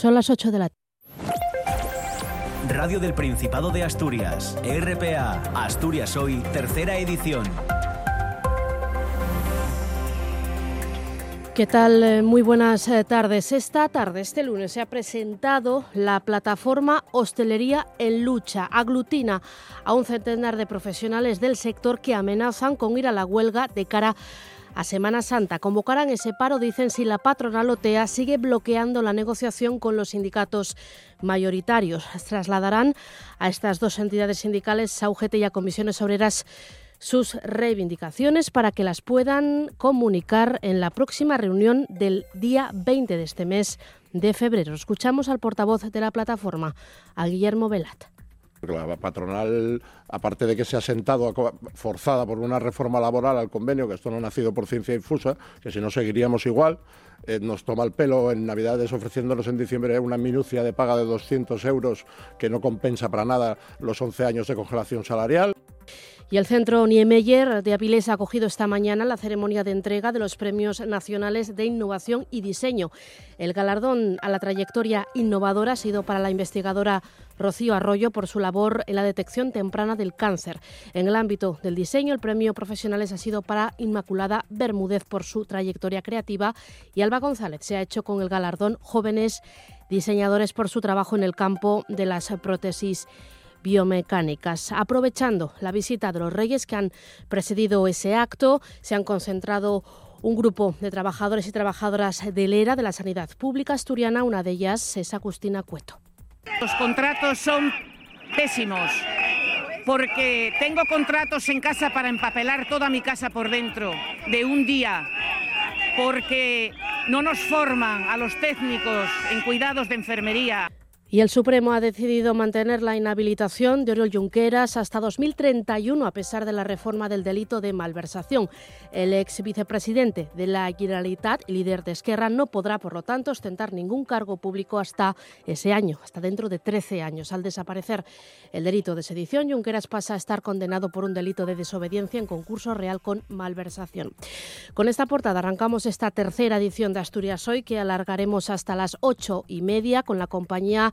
Son las 8 de la Radio del Principado de Asturias, RPA, Asturias Hoy, tercera edición. ¿Qué tal? Eh, muy buenas eh, tardes. Esta tarde, este lunes, se ha presentado la plataforma Hostelería en Lucha. Aglutina a un centenar de profesionales del sector que amenazan con ir a la huelga de cara a Semana Santa. Convocarán ese paro, dicen, si la patronal OTEA sigue bloqueando la negociación con los sindicatos mayoritarios. Trasladarán a estas dos entidades sindicales, a y a Comisiones Obreras, sus reivindicaciones para que las puedan comunicar en la próxima reunión del día 20 de este mes de febrero. Escuchamos al portavoz de la plataforma, a Guillermo Velat. La patronal, aparte de que se ha sentado forzada por una reforma laboral al convenio, que esto no ha nacido por ciencia infusa, que si no seguiríamos igual, eh, nos toma el pelo en Navidades ofreciéndonos en diciembre una minucia de paga de 200 euros que no compensa para nada los 11 años de congelación salarial. Y el Centro Niemeyer de Avilés ha acogido esta mañana la ceremonia de entrega de los Premios Nacionales de Innovación y Diseño. El galardón a la trayectoria innovadora ha sido para la investigadora Rocío Arroyo por su labor en la detección temprana del cáncer. En el ámbito del diseño, el premio Profesionales ha sido para Inmaculada Bermúdez por su trayectoria creativa y Alba González se ha hecho con el galardón Jóvenes Diseñadores por su trabajo en el campo de las prótesis biomecánicas. Aprovechando la visita de los reyes que han presidido ese acto, se han concentrado un grupo de trabajadores y trabajadoras del ERA de la Sanidad Pública Asturiana, una de ellas es Agustina Cueto. Los contratos son pésimos porque tengo contratos en casa para empapelar toda mi casa por dentro de un día, porque no nos forman a los técnicos en cuidados de enfermería. Y el Supremo ha decidido mantener la inhabilitación de Oriol Junqueras hasta 2031 a pesar de la reforma del delito de malversación. El ex vicepresidente de la Generalitat líder de Esquerra no podrá, por lo tanto, ostentar ningún cargo público hasta ese año, hasta dentro de 13 años. Al desaparecer el delito de sedición, Junqueras pasa a estar condenado por un delito de desobediencia en concurso real con malversación. Con esta portada arrancamos esta tercera edición de Asturias Hoy que alargaremos hasta las ocho y media con la compañía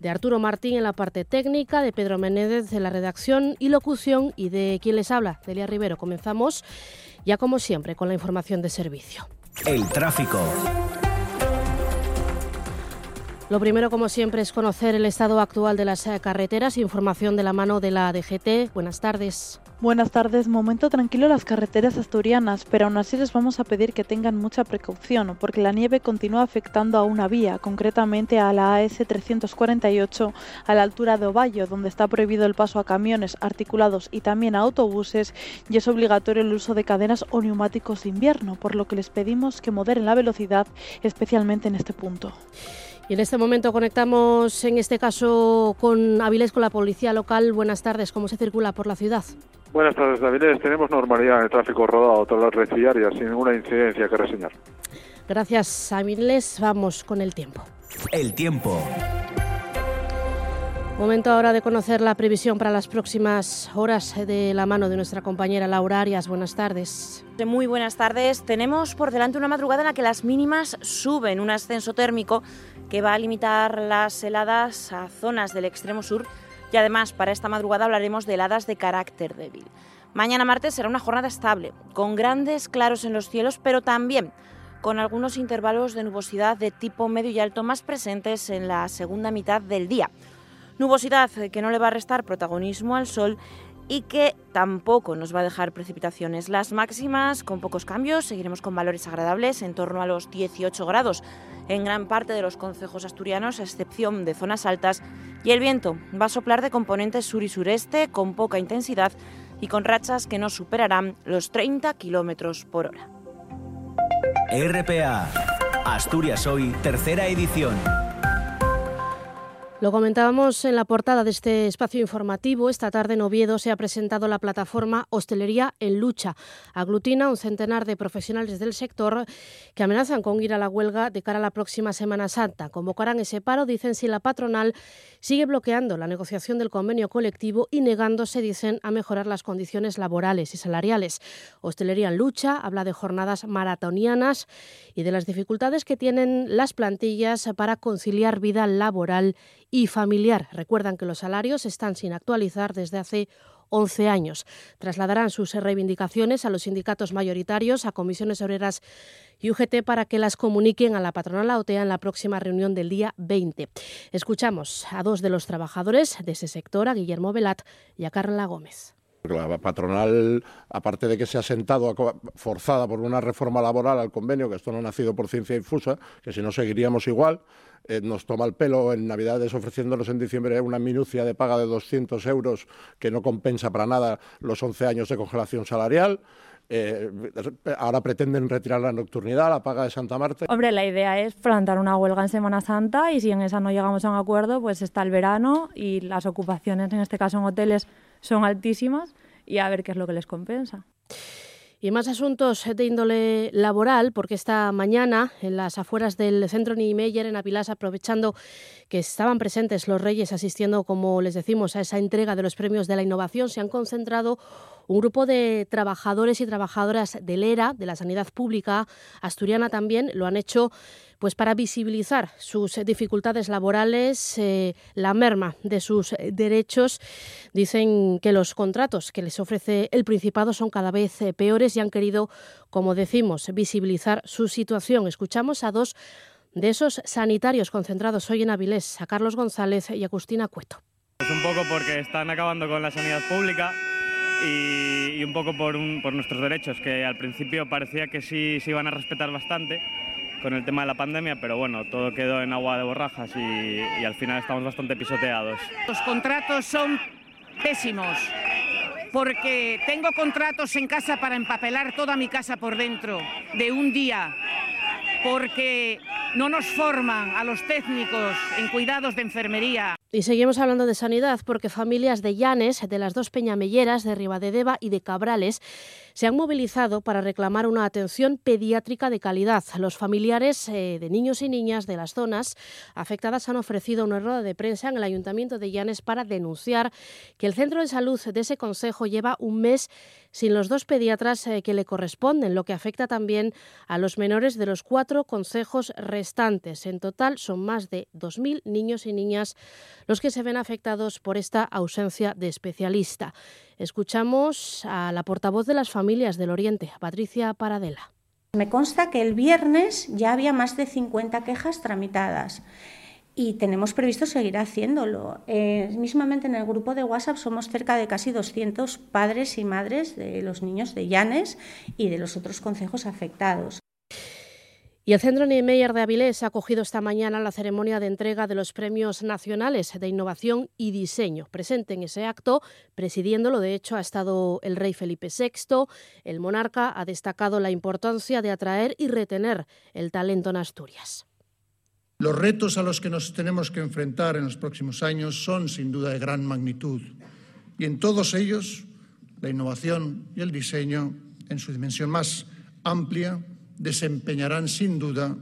de Arturo Martín en la parte técnica, de Pedro Menéndez en la redacción y locución y de quien les habla, Delia Rivero. Comenzamos ya como siempre con la información de servicio. El tráfico. Lo primero, como siempre, es conocer el estado actual de las eh, carreteras. Información de la mano de la DGT. Buenas tardes. Buenas tardes. Momento tranquilo las carreteras asturianas, pero aún así les vamos a pedir que tengan mucha precaución, porque la nieve continúa afectando a una vía, concretamente a la AS 348, a la altura de Ovallo, donde está prohibido el paso a camiones articulados y también a autobuses, y es obligatorio el uso de cadenas o neumáticos de invierno, por lo que les pedimos que moderen la velocidad, especialmente en este punto. Y en este momento conectamos, en este caso, con Avilés, con la policía local. Buenas tardes, ¿cómo se circula por la ciudad? Buenas tardes, Avilés. Tenemos normalidad en el tráfico rodado todas las red diarias, sin ninguna incidencia que reseñar. Gracias, Avilés. Vamos con el tiempo. El tiempo. Momento ahora de conocer la previsión para las próximas horas de la mano de nuestra compañera Laura Arias. Buenas tardes. Muy buenas tardes. Tenemos por delante una madrugada en la que las mínimas suben, un ascenso térmico que va a limitar las heladas a zonas del extremo sur y además para esta madrugada hablaremos de heladas de carácter débil. Mañana martes será una jornada estable, con grandes claros en los cielos, pero también con algunos intervalos de nubosidad de tipo medio y alto más presentes en la segunda mitad del día. Nubosidad que no le va a restar protagonismo al sol y que tampoco nos va a dejar precipitaciones. Las máximas con pocos cambios, seguiremos con valores agradables en torno a los 18 grados en gran parte de los concejos asturianos, a excepción de zonas altas, y el viento va a soplar de componentes sur y sureste con poca intensidad y con rachas que no superarán los 30 kilómetros por hora. RPA, Asturias Hoy, tercera edición. Lo comentábamos en la portada de este espacio informativo. Esta tarde en Oviedo se ha presentado la plataforma Hostelería en Lucha. Aglutina un centenar de profesionales del sector que amenazan con ir a la huelga de cara a la próxima Semana Santa. Convocarán ese paro, dicen, si la patronal sigue bloqueando la negociación del convenio colectivo y negándose, dicen, a mejorar las condiciones laborales y salariales. Hostelería en Lucha habla de jornadas maratonianas y de las dificultades que tienen las plantillas para conciliar vida laboral y familiar. Recuerdan que los salarios están sin actualizar desde hace 11 años. Trasladarán sus reivindicaciones a los sindicatos mayoritarios, a comisiones obreras y UGT para que las comuniquen a la patronal AOTEA en la próxima reunión del día 20. Escuchamos a dos de los trabajadores de ese sector, a Guillermo Velat y a Carla Gómez. La patronal, aparte de que se ha sentado forzada por una reforma laboral al convenio, que esto no ha nacido por ciencia infusa, que si no seguiríamos igual, eh, nos toma el pelo en Navidades ofreciéndonos en diciembre una minucia de paga de 200 euros que no compensa para nada los 11 años de congelación salarial. Eh, ahora pretenden retirar la nocturnidad, la paga de Santa Marta. Hombre, la idea es plantar una huelga en Semana Santa y si en esa no llegamos a un acuerdo, pues está el verano y las ocupaciones, en este caso en hoteles, son altísimas y a ver qué es lo que les compensa. Y más asuntos de índole laboral, porque esta mañana en las afueras del centro Niemeyer en Avilás, aprovechando que estaban presentes los reyes asistiendo, como les decimos, a esa entrega de los premios de la innovación, se han concentrado un grupo de trabajadores y trabajadoras del ERA, de la sanidad pública asturiana también, lo han hecho pues para visibilizar sus dificultades laborales, eh, la merma de sus derechos. Dicen que los contratos que les ofrece el Principado son cada vez eh, peores y han querido, como decimos, visibilizar su situación. Escuchamos a dos de esos sanitarios concentrados hoy en Avilés, a Carlos González y a Agustina Cueto. Es un poco porque están acabando con la sanidad pública y, un poco por, nuestros derechos, que al principio parecía que sí se iban a respetar bastante con el tema de la pandemia, pero bueno, todo quedó en agua de borrajas y, y al final estamos bastante pisoteados. Los contratos son pésimos porque tengo contratos en casa para empapelar toda mi casa por dentro de un día, porque no nos forman a los técnicos en cuidados de enfermería. Y seguimos hablando de sanidad porque familias de Llanes, de las dos Peñamelleras, de Ribadedeva y de Cabrales, se han movilizado para reclamar una atención pediátrica de calidad. Los familiares eh, de niños y niñas de las zonas afectadas han ofrecido una rueda de prensa en el Ayuntamiento de Llanes para denunciar que el centro de salud de ese consejo lleva un mes sin los dos pediatras eh, que le corresponden, lo que afecta también a los menores de los cuatro consejos restantes. En total son más de 2.000 niños y niñas los que se ven afectados por esta ausencia de especialista. Escuchamos a la portavoz de las familias del Oriente, Patricia Paradela. Me consta que el viernes ya había más de 50 quejas tramitadas y tenemos previsto seguir haciéndolo. Eh, mismamente en el grupo de WhatsApp somos cerca de casi 200 padres y madres de los niños de Llanes y de los otros consejos afectados. Y el Centro Niemeyer de Avilés ha acogido esta mañana la ceremonia de entrega de los Premios Nacionales de Innovación y Diseño. Presente en ese acto, presidiéndolo, de hecho, ha estado el rey Felipe VI. El monarca ha destacado la importancia de atraer y retener el talento en Asturias. Los retos a los que nos tenemos que enfrentar en los próximos años son sin duda de gran magnitud y en todos ellos la innovación y el diseño en su dimensión más amplia desempeñarán sin duda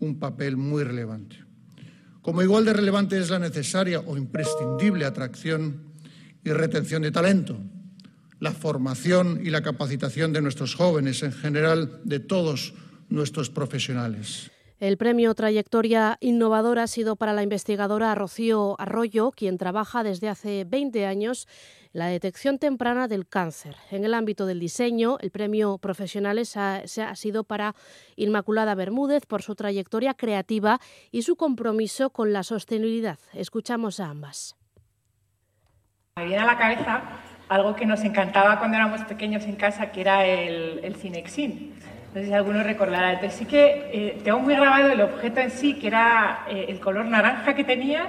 un papel muy relevante. Como igual de relevante es la necesaria o imprescindible atracción y retención de talento, la formación y la capacitación de nuestros jóvenes, en general de todos nuestros profesionales. El premio Trayectoria Innovadora ha sido para la investigadora Rocío Arroyo, quien trabaja desde hace 20 años la detección temprana del cáncer. En el ámbito del diseño, el premio Profesionales ha, sido para Inmaculada Bermúdez por su trayectoria creativa y su compromiso con la sostenibilidad. Escuchamos a ambas. Me viene a la cabeza algo que nos encantaba cuando éramos pequeños en casa, que era el, el Cinexin no sé si alguno recordará. Entonces sí que eh, tengo muy grabado el objeto en sí, que era eh, el color naranja que tenía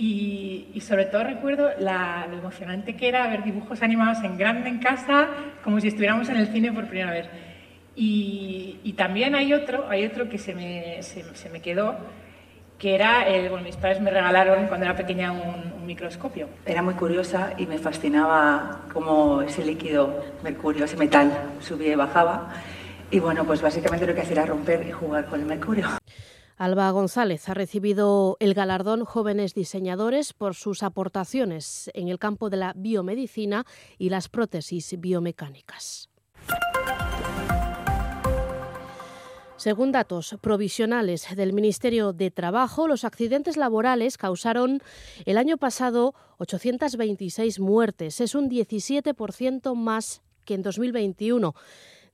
y, sobre todo recuerdo la, lo emocionante que era ver dibujos animados en grande en casa, como si estuviéramos en el cine por primera vez. Y, también hay otro, hay otro que se me, se, me quedó, que era, el, bueno, mis padres me regalaron cuando era pequeña un, un, microscopio. Era muy curiosa y me fascinaba cómo ese líquido, mercurio, ese metal, subía y bajaba. Y bueno, pues básicamente lo que hacía era romper y jugar con el mercurio. Alba González ha recibido el galardón Jóvenes Diseñadores por sus aportaciones en el campo de la biomedicina y las prótesis biomecánicas. Según datos provisionales del Ministerio de Trabajo, los accidentes laborales causaron el año pasado 826 muertes. Es un 17% más que en 2021.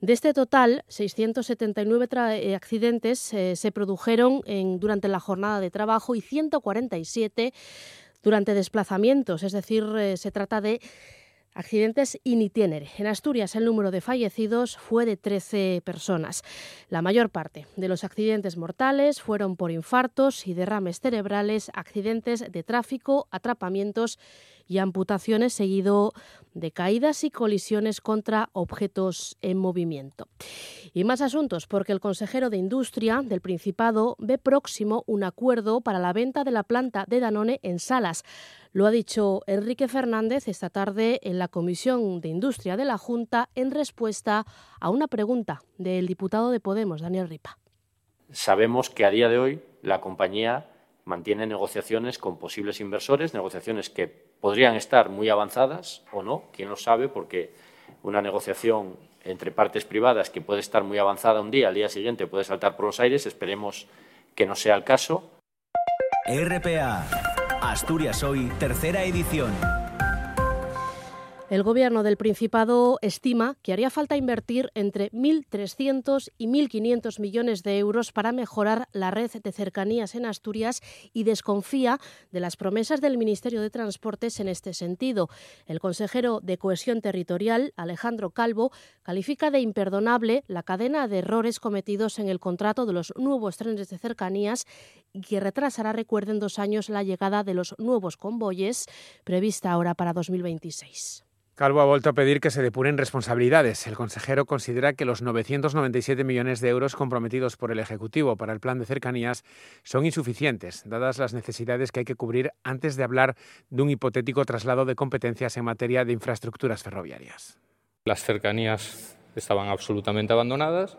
De este total, 679 eh, accidentes eh, se produjeron durante la jornada de trabajo y 147 durante desplazamientos, es decir, eh, se trata de Accidentes in itinere. En Asturias el número de fallecidos fue de 13 personas. La mayor parte de los accidentes mortales fueron por infartos y derrames cerebrales, accidentes de tráfico, atrapamientos amputaciones seguido de caídas y colisiones contra objetos en movimiento. Y más asuntos, porque el consejero de Industria del Principado ve próximo un acuerdo para la venta de la planta de Danone en Salas. Lo ha dicho Enrique Fernández esta tarde en la Comisión de Industria de la Junta en respuesta a una pregunta del diputado de Podemos, Daniel Ripa. Sabemos que a día de hoy la compañía mantiene negociaciones con posibles inversores, negociaciones que podrían estar muy avanzadas o no, quién lo sabe, porque una negociación entre partes privadas que puede estar muy avanzada un día, al día siguiente puede saltar por los aires, esperemos que no sea el caso. RPA, Asturias Hoy, tercera edición. El Gobierno del Principado estima que haría falta invertir entre 1.300 y 1.500 millones de euros para mejorar la red de cercanías en Asturias y desconfía de las promesas del Ministerio de Transportes en este sentido. El consejero de Cohesión Territorial, Alejandro Calvo, califica de imperdonable la cadena de errores cometidos en el contrato de los nuevos trenes de cercanías y que retrasará, recuerden, dos años la llegada de los nuevos convoyes prevista ahora para 2026. Calvo ha vuelto a pedir que se depuren responsabilidades. El consejero considera que los 997 millones de euros comprometidos por el Ejecutivo para el plan de cercanías son insuficientes, dadas las necesidades que hay que cubrir antes de hablar de un hipotético traslado de competencias en materia de infraestructuras ferroviarias. Las cercanías estaban absolutamente abandonadas.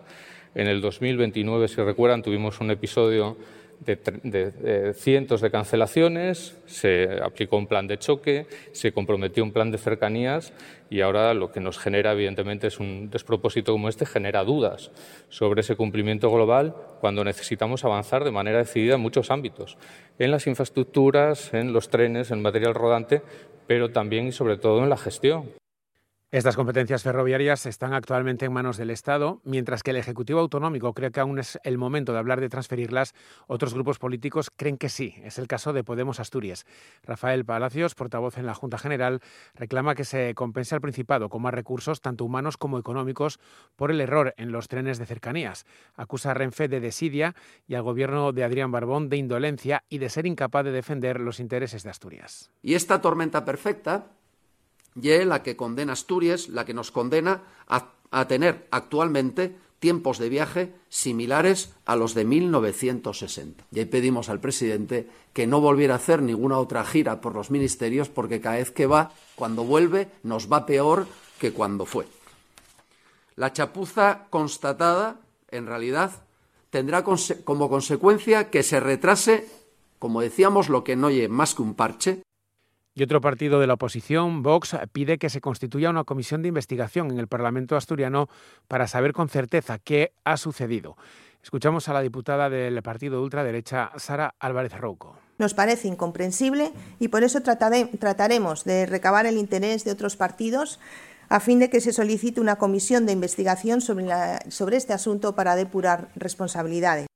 En el 2029, si recuerdan, tuvimos un episodio de, cientos de cancelaciones, se aplicó un plan de choque, se comprometió un plan de cercanías y ahora lo que nos genera, evidentemente, es un despropósito como este, genera dudas sobre ese cumplimiento global cuando necesitamos avanzar de manera decidida en muchos ámbitos, en las infraestructuras, en los trenes, en material rodante, pero también y sobre todo en la gestión. Estas competencias ferroviarias están actualmente en manos del Estado, mientras que el Ejecutivo Autonómico cree que aún es el momento de hablar de transferirlas. Otros grupos políticos creen que sí. Es el caso de Podemos Asturias. Rafael Palacios, portavoz en la Junta General, reclama que se compense al Principado con más recursos, tanto humanos como económicos, por el error en los trenes de cercanías. Acusa a Renfe de desidia y al gobierno de Adrián Barbón de indolencia y de ser incapaz de defender los intereses de Asturias. Y esta tormenta perfecta y la que condena Asturias, la que nos condena a, tener actualmente tiempos de viaje similares a los de 1960. Y ahí pedimos al presidente que no volviera a hacer ninguna otra gira por los ministerios porque cada vez que va, cuando vuelve, nos va peor que cuando fue. La chapuza constatada, en realidad, tendrá como consecuencia que se retrase, como decíamos, lo que no oye más que un parche, y otro partido de la oposición, Vox, pide que se constituya una comisión de investigación en el Parlamento asturiano para saber con certeza qué ha sucedido. Escuchamos a la diputada del partido de ultraderecha, Sara Álvarez Rouco. Nos parece incomprensible y por eso trataremos de recabar el interés de otros partidos a fin de que se solicite una comisión de investigación sobre este asunto para depurar responsabilidades.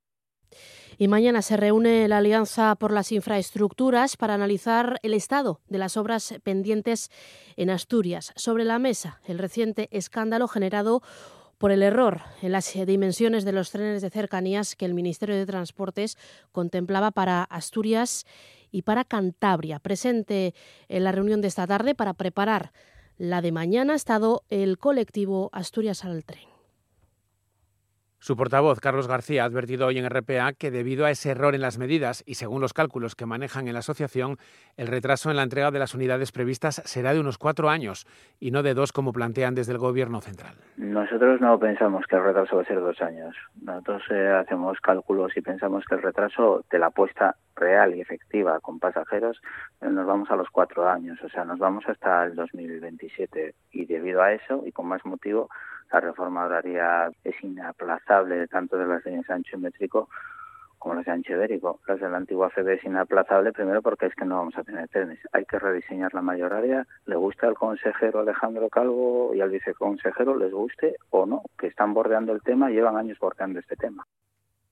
Y mañana se reúne la Alianza por las Infraestructuras para analizar el estado de las obras pendientes en Asturias. Sobre la mesa, el reciente escándalo generado por el error en las dimensiones de los trenes de cercanías que el Ministerio de Transportes contemplaba para Asturias y para Cantabria. Presente en la reunión de esta tarde para preparar la de mañana ha estado el colectivo Asturias al Tren. Su portavoz, Carlos García, ha advertido hoy en RPA que debido a ese error en las medidas y según los cálculos que manejan en la asociación, el retraso en la entrega de las unidades previstas será de unos cuatro años y no de dos como plantean desde el Gobierno central. Nosotros no pensamos que el retraso va a ser dos años. Nosotros eh, hacemos cálculos y pensamos que el retraso de la apuesta real y efectiva con pasajeros eh, nos vamos a los cuatro años, o sea, nos vamos hasta el 2027 y debido a eso y con más motivo la reforma horaria es inaplazable tanto de las ancho y métrico como las de ancho ibérico. Las de la antigua FB es inaplazable primero porque es que no vamos a tener trenes. Hay que rediseñar la mayor área. Le gusta al consejero Alejandro Calvo y al viceconsejero, les guste o no, que están bordeando el tema, llevan años bordeando este tema.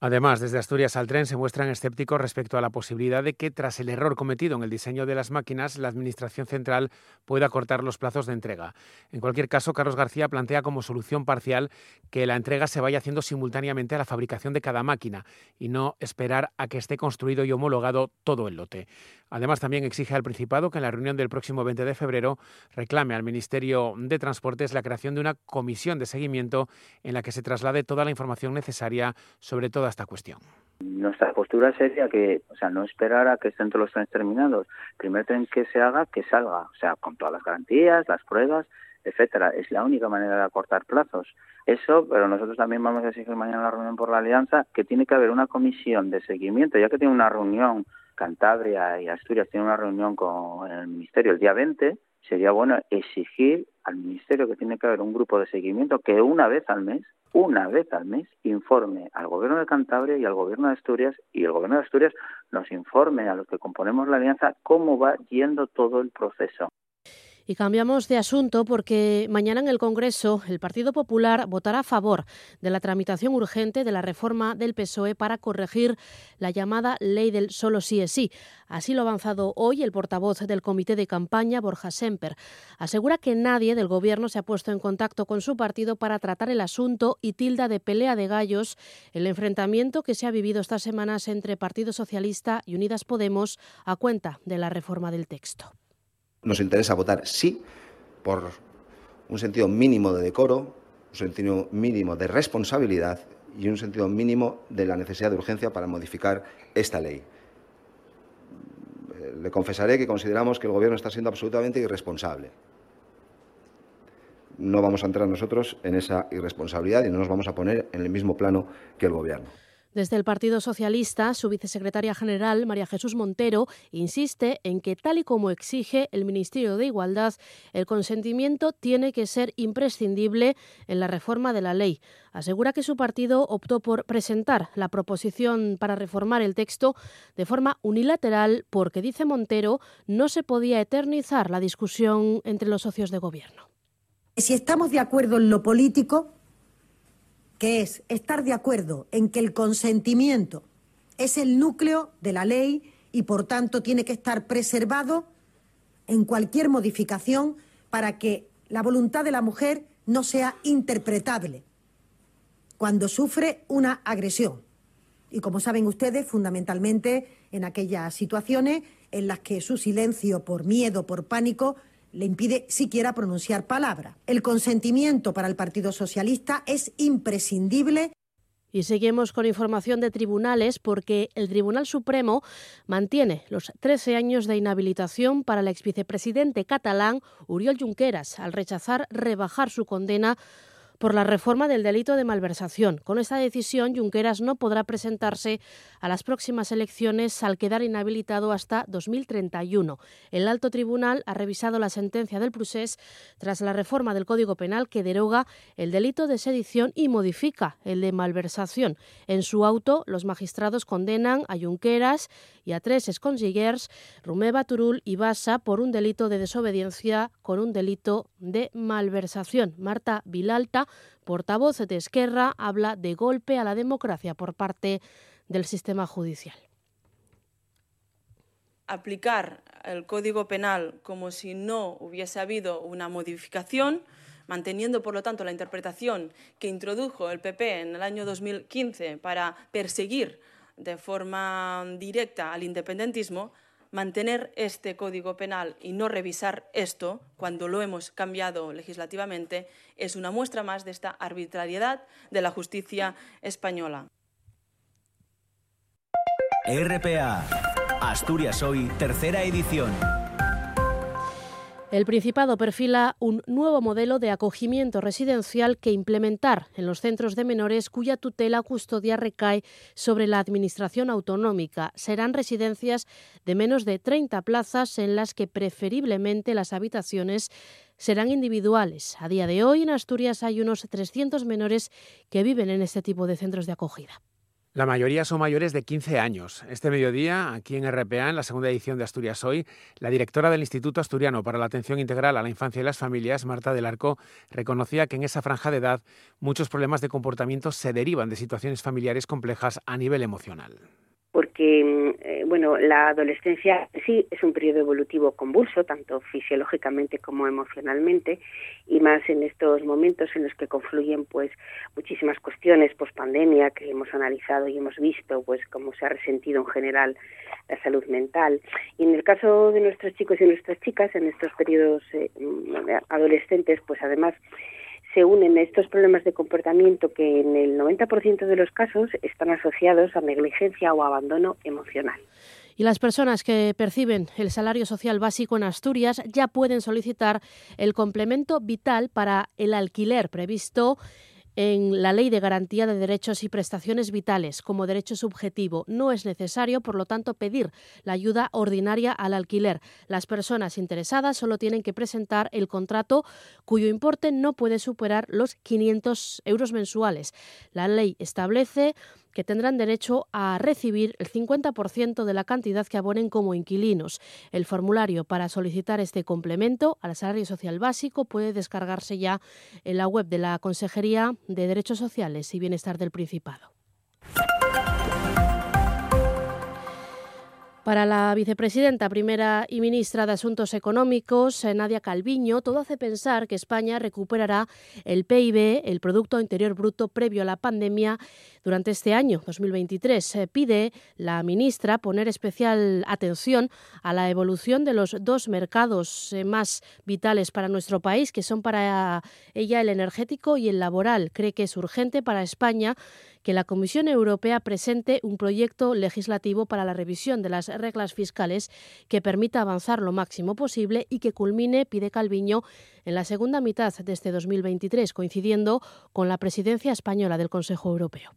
Además, desde Asturias al tren se muestran escépticos respecto a la posibilidad de que, tras el error cometido en el diseño de las máquinas, la Administración Central pueda cortar los plazos de entrega. En cualquier caso, Carlos García plantea como solución parcial que la entrega se vaya haciendo simultáneamente a la fabricación de cada máquina y no esperar a que esté construido y homologado todo el lote. Además, también exige al Principado que en la reunión del próximo 20 de febrero reclame al Ministerio de Transportes la creación de una comisión de seguimiento en la que se traslade toda la información necesaria sobre toda esta cuestión. Nuestra postura sería que, o sea, no esperar a que estén todos los trenes terminados. Primer tren que se haga, que salga, o sea, con todas las garantías, las pruebas, etcétera. Es la única manera de acortar plazos. Eso, pero nosotros también vamos a exigir mañana la reunión por la alianza que tiene que haber una comisión de seguimiento, ya que tiene una reunión Cantabria y Asturias tienen una reunión con el Ministerio el día 20, sería bueno exigir al Ministerio que tiene que haber un grupo de seguimiento que una vez al mes, una vez al mes, informe al Gobierno de Cantabria y al Gobierno de Asturias y el Gobierno de Asturias nos informe a los que componemos la alianza cómo va yendo todo el proceso. Y cambiamos de asunto porque mañana en el Congreso el Partido Popular votará a favor de la tramitación urgente de la reforma del PSOE para corregir la llamada ley del solo sí es sí. Así lo ha avanzado hoy el portavoz del comité de campaña, Borja Semper. Asegura que nadie del Gobierno se ha puesto en contacto con su partido para tratar el asunto y tilda de pelea de gallos el enfrentamiento que se ha vivido estas semanas entre Partido Socialista y Unidas Podemos a cuenta de la reforma del texto. Nos interesa votar sí por un sentido mínimo de decoro, un sentido mínimo de responsabilidad y un sentido mínimo de la necesidad de urgencia para modificar esta ley. Eh, le confesaré que consideramos que el Gobierno está siendo absolutamente irresponsable. No vamos a entrar nosotros en esa irresponsabilidad y no nos vamos a poner en el mismo plano que el Gobierno. Desde el Partido Socialista, su vicesecretaria general, María Jesús Montero, insiste en que, tal y como exige el Ministerio de Igualdad, el consentimiento tiene que ser imprescindible en la reforma de la ley. Asegura que su partido optó por presentar la proposición para reformar el texto de forma unilateral porque, dice Montero, no se podía eternizar la discusión entre los socios de gobierno. Si estamos de acuerdo en lo político, que es estar de acuerdo en que el consentimiento es el núcleo de la ley y, por tanto, tiene que estar preservado en cualquier modificación para que la voluntad de la mujer no sea interpretable cuando sufre una agresión. Y como saben ustedes, fundamentalmente en aquellas situaciones en las que su silencio por miedo, por pánico, le impide siquiera pronunciar palabra. El consentimiento para el Partido Socialista es imprescindible. Y seguimos con información de tribunales porque el Tribunal Supremo mantiene los 13 años de inhabilitación para el exvicepresidente catalán Uriol Junqueras al rechazar rebajar su condena por la reforma del delito de malversación. Con esta decisión, Junqueras no podrá presentarse a las próximas elecciones al quedar inhabilitado hasta 2031. El alto tribunal ha revisado la sentencia del procés tras la reforma del Código Penal que deroga el delito de sedición y modifica el de malversación. En su auto, los magistrados condenan a Junqueras y a tres exconsillers, Rumeva, Turul y Basa, por un delito de desobediencia con un delito de malversación. Marta Vilalta portavoz de Esquerra, habla de golpe a la democracia por parte del sistema judicial. Aplicar el Código Penal como si no hubiese habido una modificación, manteniendo, por lo tanto, la interpretación que introdujo el PP en el año 2015 para perseguir de forma directa al independentismo, mantener este Código Penal y no revisar esto cuando lo hemos cambiado legislativamente es una muestra más de esta arbitrariedad de la justicia española. RPA, Asturias Hoy, tercera edición. El Principado perfila un nuevo modelo de acogimiento residencial que implementar en los centros de menores cuya tutela custodia recae sobre la Administración autonómica. Serán residencias de menos de 30 plazas en las que preferiblemente las habitaciones serán individuales. A día de hoy en Asturias hay unos 300 menores que viven en este tipo de centros de acogida. La mayoría son mayores de 15 años. Este mediodía, aquí en RPA, en la segunda edición de Asturias Hoy, la directora del Instituto Asturiano para la Atención Integral a la Infancia y las Familias, Marta del Arco, reconocía que en esa franja de edad muchos problemas de comportamiento se derivan de situaciones familiares complejas a nivel emocional porque mm, bueno, la adolescencia sí es un periodo evolutivo convulso, tanto fisiológicamente como emocionalmente, y más en estos momentos en los que confluyen pues muchísimas cuestiones post pandemia que hemos analizado y hemos visto pues cómo se ha resentido en general la salud mental. Y en el caso de nuestros chicos y nuestras chicas en estos periodos eh, mm, adolescentes, pues además se unen estos problemas de comportamiento que en el 90% de los casos están asociados a negligencia o abandono emocional. Y las personas que perciben el salario social básico en Asturias ya pueden solicitar el complemento vital para el alquiler previsto en la Ley de Garantía de Derechos y Prestaciones Vitales como derecho subjetivo. No es necesario, por lo tanto, pedir la ayuda ordinaria al alquiler. Las personas interesadas solo tienen que presentar el contrato cuyo importe no puede superar los 500 euros mensuales. La ley establece que tendrán derecho a recibir el 50% de la cantidad que abonen como inquilinos. El formulario para solicitar este complemento al salario social básico puede descargarse ya en la web de la Consejería de Derechos Sociales y Bienestar del Principado. Para la vicepresidenta primera y ministra de Asuntos Económicos, eh, Nadia Calviño, todo hace pensar que España recuperará el PIB, el Producto Interior Bruto, previo a la pandemia durante este año 2023. Eh, pide la ministra poner especial atención a la evolución de los dos mercados eh, más vitales para nuestro país, que son para ella el energético y el laboral. Cree que es urgente para España que la Comisión Europea presente un proyecto legislativo para la revisión de las reglas fiscales que permita avanzar lo máximo posible y que culmine, pide Calviño, en la segunda mitad de este 2023, coincidiendo con la presidencia española del Consejo Europeo.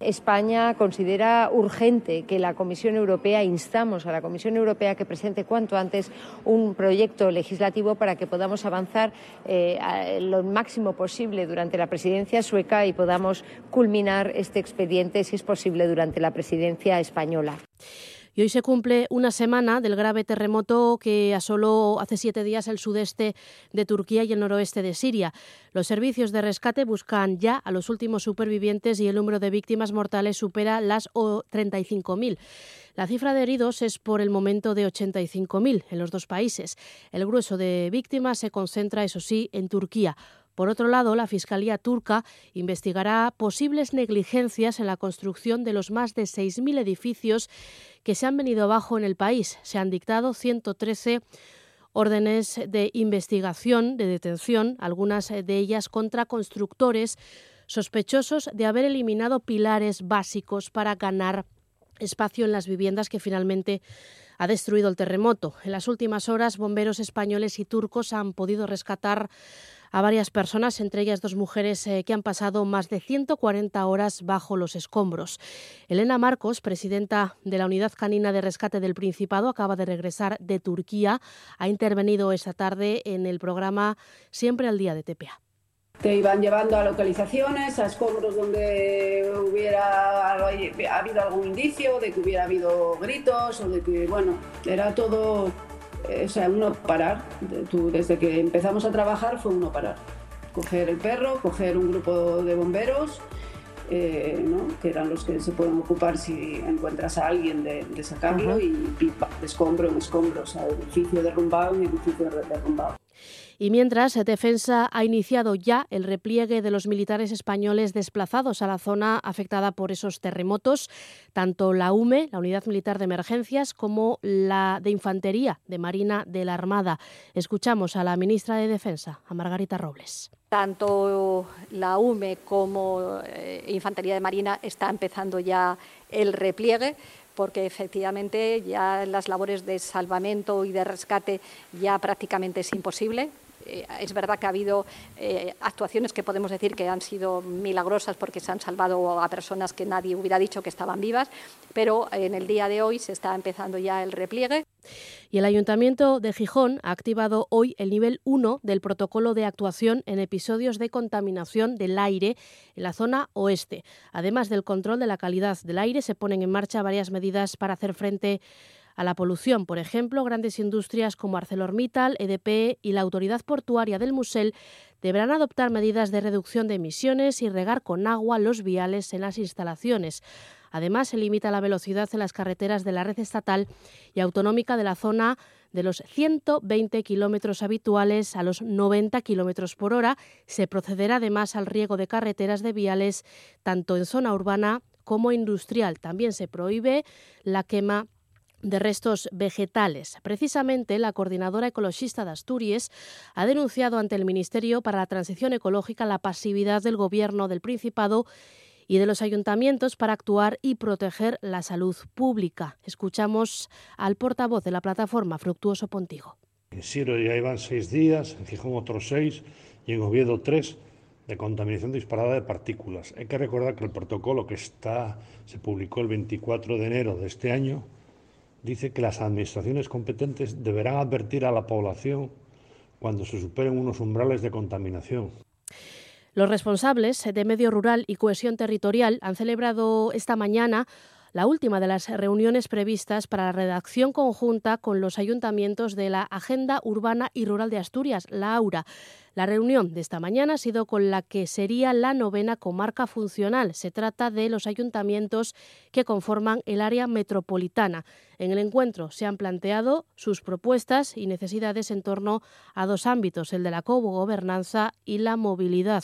España considera urgente que la Comisión Europea, instamos a la Comisión Europea que presente cuanto antes un proyecto legislativo para que podamos avanzar eh, lo máximo posible durante la presidencia sueca y podamos culminar este expediente, si es posible, durante la presidencia española. Hoy se cumple una semana del grave terremoto que asoló hace siete días el sudeste de Turquía y el noroeste de Siria. Los servicios de rescate buscan ya a los últimos supervivientes y el número de víctimas mortales supera las 35.000. La cifra de heridos es por el momento de 85.000 en los dos países. El grueso de víctimas se concentra, eso sí, en Turquía. Por otro lado, la Fiscalía turca investigará posibles negligencias en la construcción de los más de 6.000 edificios que se han venido abajo en el país. Se han dictado 113 órdenes de investigación, de detención, algunas de ellas contra constructores sospechosos de haber eliminado pilares básicos para ganar espacio en las viviendas que finalmente ha destruido el terremoto. En las últimas horas, bomberos españoles y turcos han podido rescatar a varias personas, entre ellas dos mujeres eh, que han pasado más de 140 horas bajo los escombros. Elena Marcos, presidenta de la Unidad Canina de Rescate del Principado, acaba de regresar de Turquía. Ha intervenido esta tarde en el programa Siempre al Día de TPA. Te iban llevando a localizaciones, a escombros donde hubiera habido algún indicio de que hubiera habido gritos o de que, bueno, era todo o sea, uno parar. Tú, desde que empezamos a trabajar fue uno parar. Coger el perro, coger un grupo de bomberos, eh, que eran los que se pueden ocupar si encuentras a alguien de, sacarlo y pipa, de escombro en escombro, o sea, edificio derrumbado en edificio derrumbado. Y mientras, Defensa ha iniciado ya el repliegue de los militares españoles desplazados a la zona afectada por esos terremotos, tanto la UME, la Unidad Militar de Emergencias, como la de Infantería de Marina de la Armada. Escuchamos a la ministra de Defensa, a Margarita Robles. Tanto la UME como eh, Infantería de Marina está empezando ya el repliegue porque efectivamente ya las labores de salvamento y de rescate ya prácticamente es imposible. Eh, es verdad que ha habido eh, actuaciones que podemos decir que han sido milagrosas porque se han salvado a personas que nadie hubiera dicho que estaban vivas, pero en el día de hoy se está empezando ya el repliegue. Y el Ayuntamiento de Gijón ha activado hoy el nivel 1 del protocolo de actuación en episodios de contaminación del aire en la zona oeste. Además del control de la calidad del aire, se ponen en marcha varias medidas para hacer frente a la polución. Por ejemplo, grandes industrias como ArcelorMittal, EDP y la Autoridad Portuaria del Musel deberán adoptar medidas de reducción de emisiones y regar con agua los viales en las instalaciones. Además, se limita la velocidad en las carreteras de la red estatal y autonómica de la zona de los 120 kilómetros habituales a los 90 kilómetros por hora. Se procederá además al riego de carreteras de viales tanto en zona urbana como industrial. También se prohíbe la quema de restos vegetales. Precisamente, la coordinadora ecologista de Asturias ha denunciado ante el Ministerio para la Transición Ecológica la pasividad del Gobierno del Principado y de los ayuntamientos para actuar y proteger la salud pública. Escuchamos al portavoz de la plataforma Fructuoso Pontigo. En Siro ya iban seis días, en Gijón otros seis y en Oviedo tres de contaminación disparada de partículas. Hay que recordar que el protocolo que está, se publicó el 24 de enero de este año dice que las administraciones competentes deberán advertir a la población cuando se superen unos umbrales de contaminación. Los responsables de Medio Rural y Cohesión Territorial han celebrado esta mañana la última de las reuniones previstas para la redacción conjunta con los ayuntamientos de la Agenda Urbana y Rural de Asturias, la AURA. La reunión de esta mañana ha sido con la que sería la novena comarca funcional. Se trata de los ayuntamientos que conforman el área metropolitana. En el encuentro se han planteado sus propuestas y necesidades en torno a dos ámbitos, el de la gobernanza y la movilidad.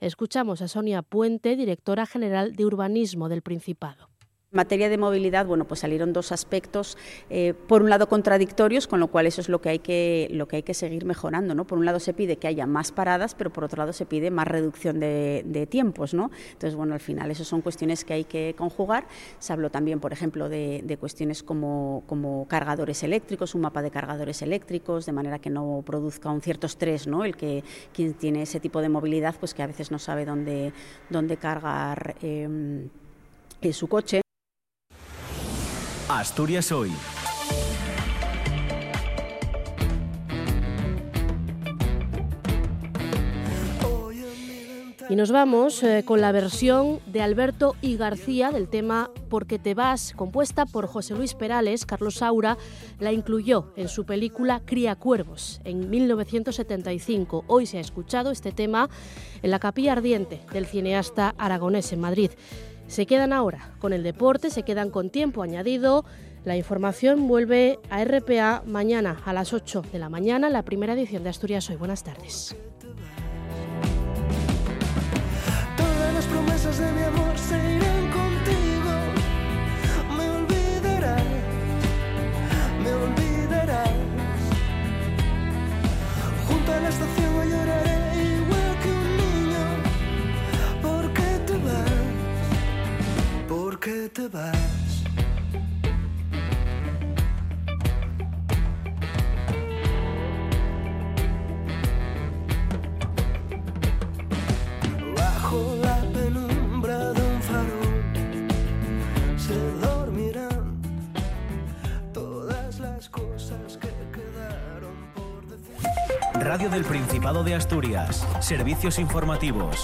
Escuchamos a Sonia Puente, directora general de Urbanismo del Principado. En materia de movilidad, bueno, pues salieron dos aspectos, eh, por un lado contradictorios, con lo cual eso es lo que hay que, lo que, hay que seguir mejorando. ¿no? Por un lado se pide que haya más paradas, pero por otro lado se pide más reducción de, tiempos. ¿no? Entonces, bueno, al final eso son cuestiones que hay que conjugar. Se habló también, por ejemplo, de, cuestiones como, como, cargadores eléctricos, un mapa de cargadores eléctricos, de manera que no produzca un cierto estrés, ¿no? el que quien tiene ese tipo de movilidad, pues que a veces no sabe dónde, dónde cargar eh, su coche. Asturias hoy. Y nos vamos eh, con la versión de Alberto y García del tema Porque te vas, compuesta por José Luis Perales. Carlos Saura la incluyó en su película Cría Cuervos en 1975. Hoy se ha escuchado este tema en la capilla ardiente del cineasta aragonés en Madrid. Se quedan ahora con el deporte, se quedan con tiempo añadido. La información vuelve a RPA mañana a las 8 de la mañana, la primera edición de Asturias Hoy. Buenas tardes. Todas las promesas de mi amor se irán contigo. Me me olvidarás. La estación lloraré. Principado de Asturias. Servicios informativos.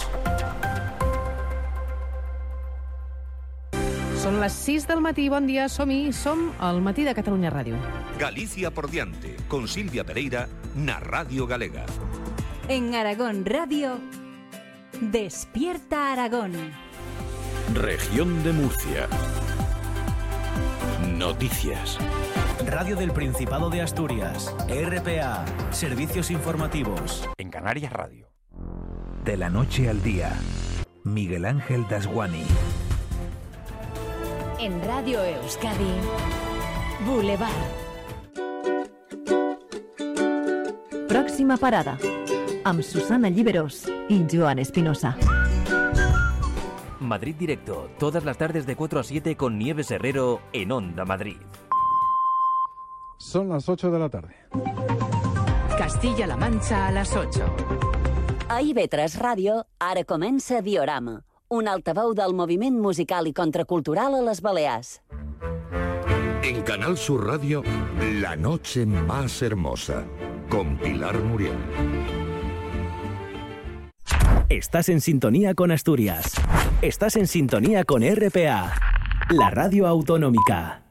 Són les 6 del matí, bon dia, som-hi, som al matí de Catalunya Ràdio. Galicia por diante, con Silvia Pereira, na Radio Galega. En Aragón Radio, Despierta Aragón. Región de Murcia. Noticias. Radio del Principado de Asturias, RPA, Servicios Informativos. En Canarias Radio. De la noche al día, Miguel Ángel Dasguani. En Radio Euskadi, Boulevard. Próxima parada, amb Susana Lliberós y Joan Espinosa. Madrid Directo, todas las tardes de 4 a 7 con Nieves Herrero en Onda Madrid. Son las 8 de la tarde. Castilla-La Mancha a les 8. A IB3 Ràdio, ara comença Diorama, un altaveu del moviment musical i contracultural a les Balears. En Canal Sur Radio, La Noche Más Hermosa, con Pilar Muriel. Estás en sintonía con Asturias. Estás en sintonía con RPA, la radio autonómica.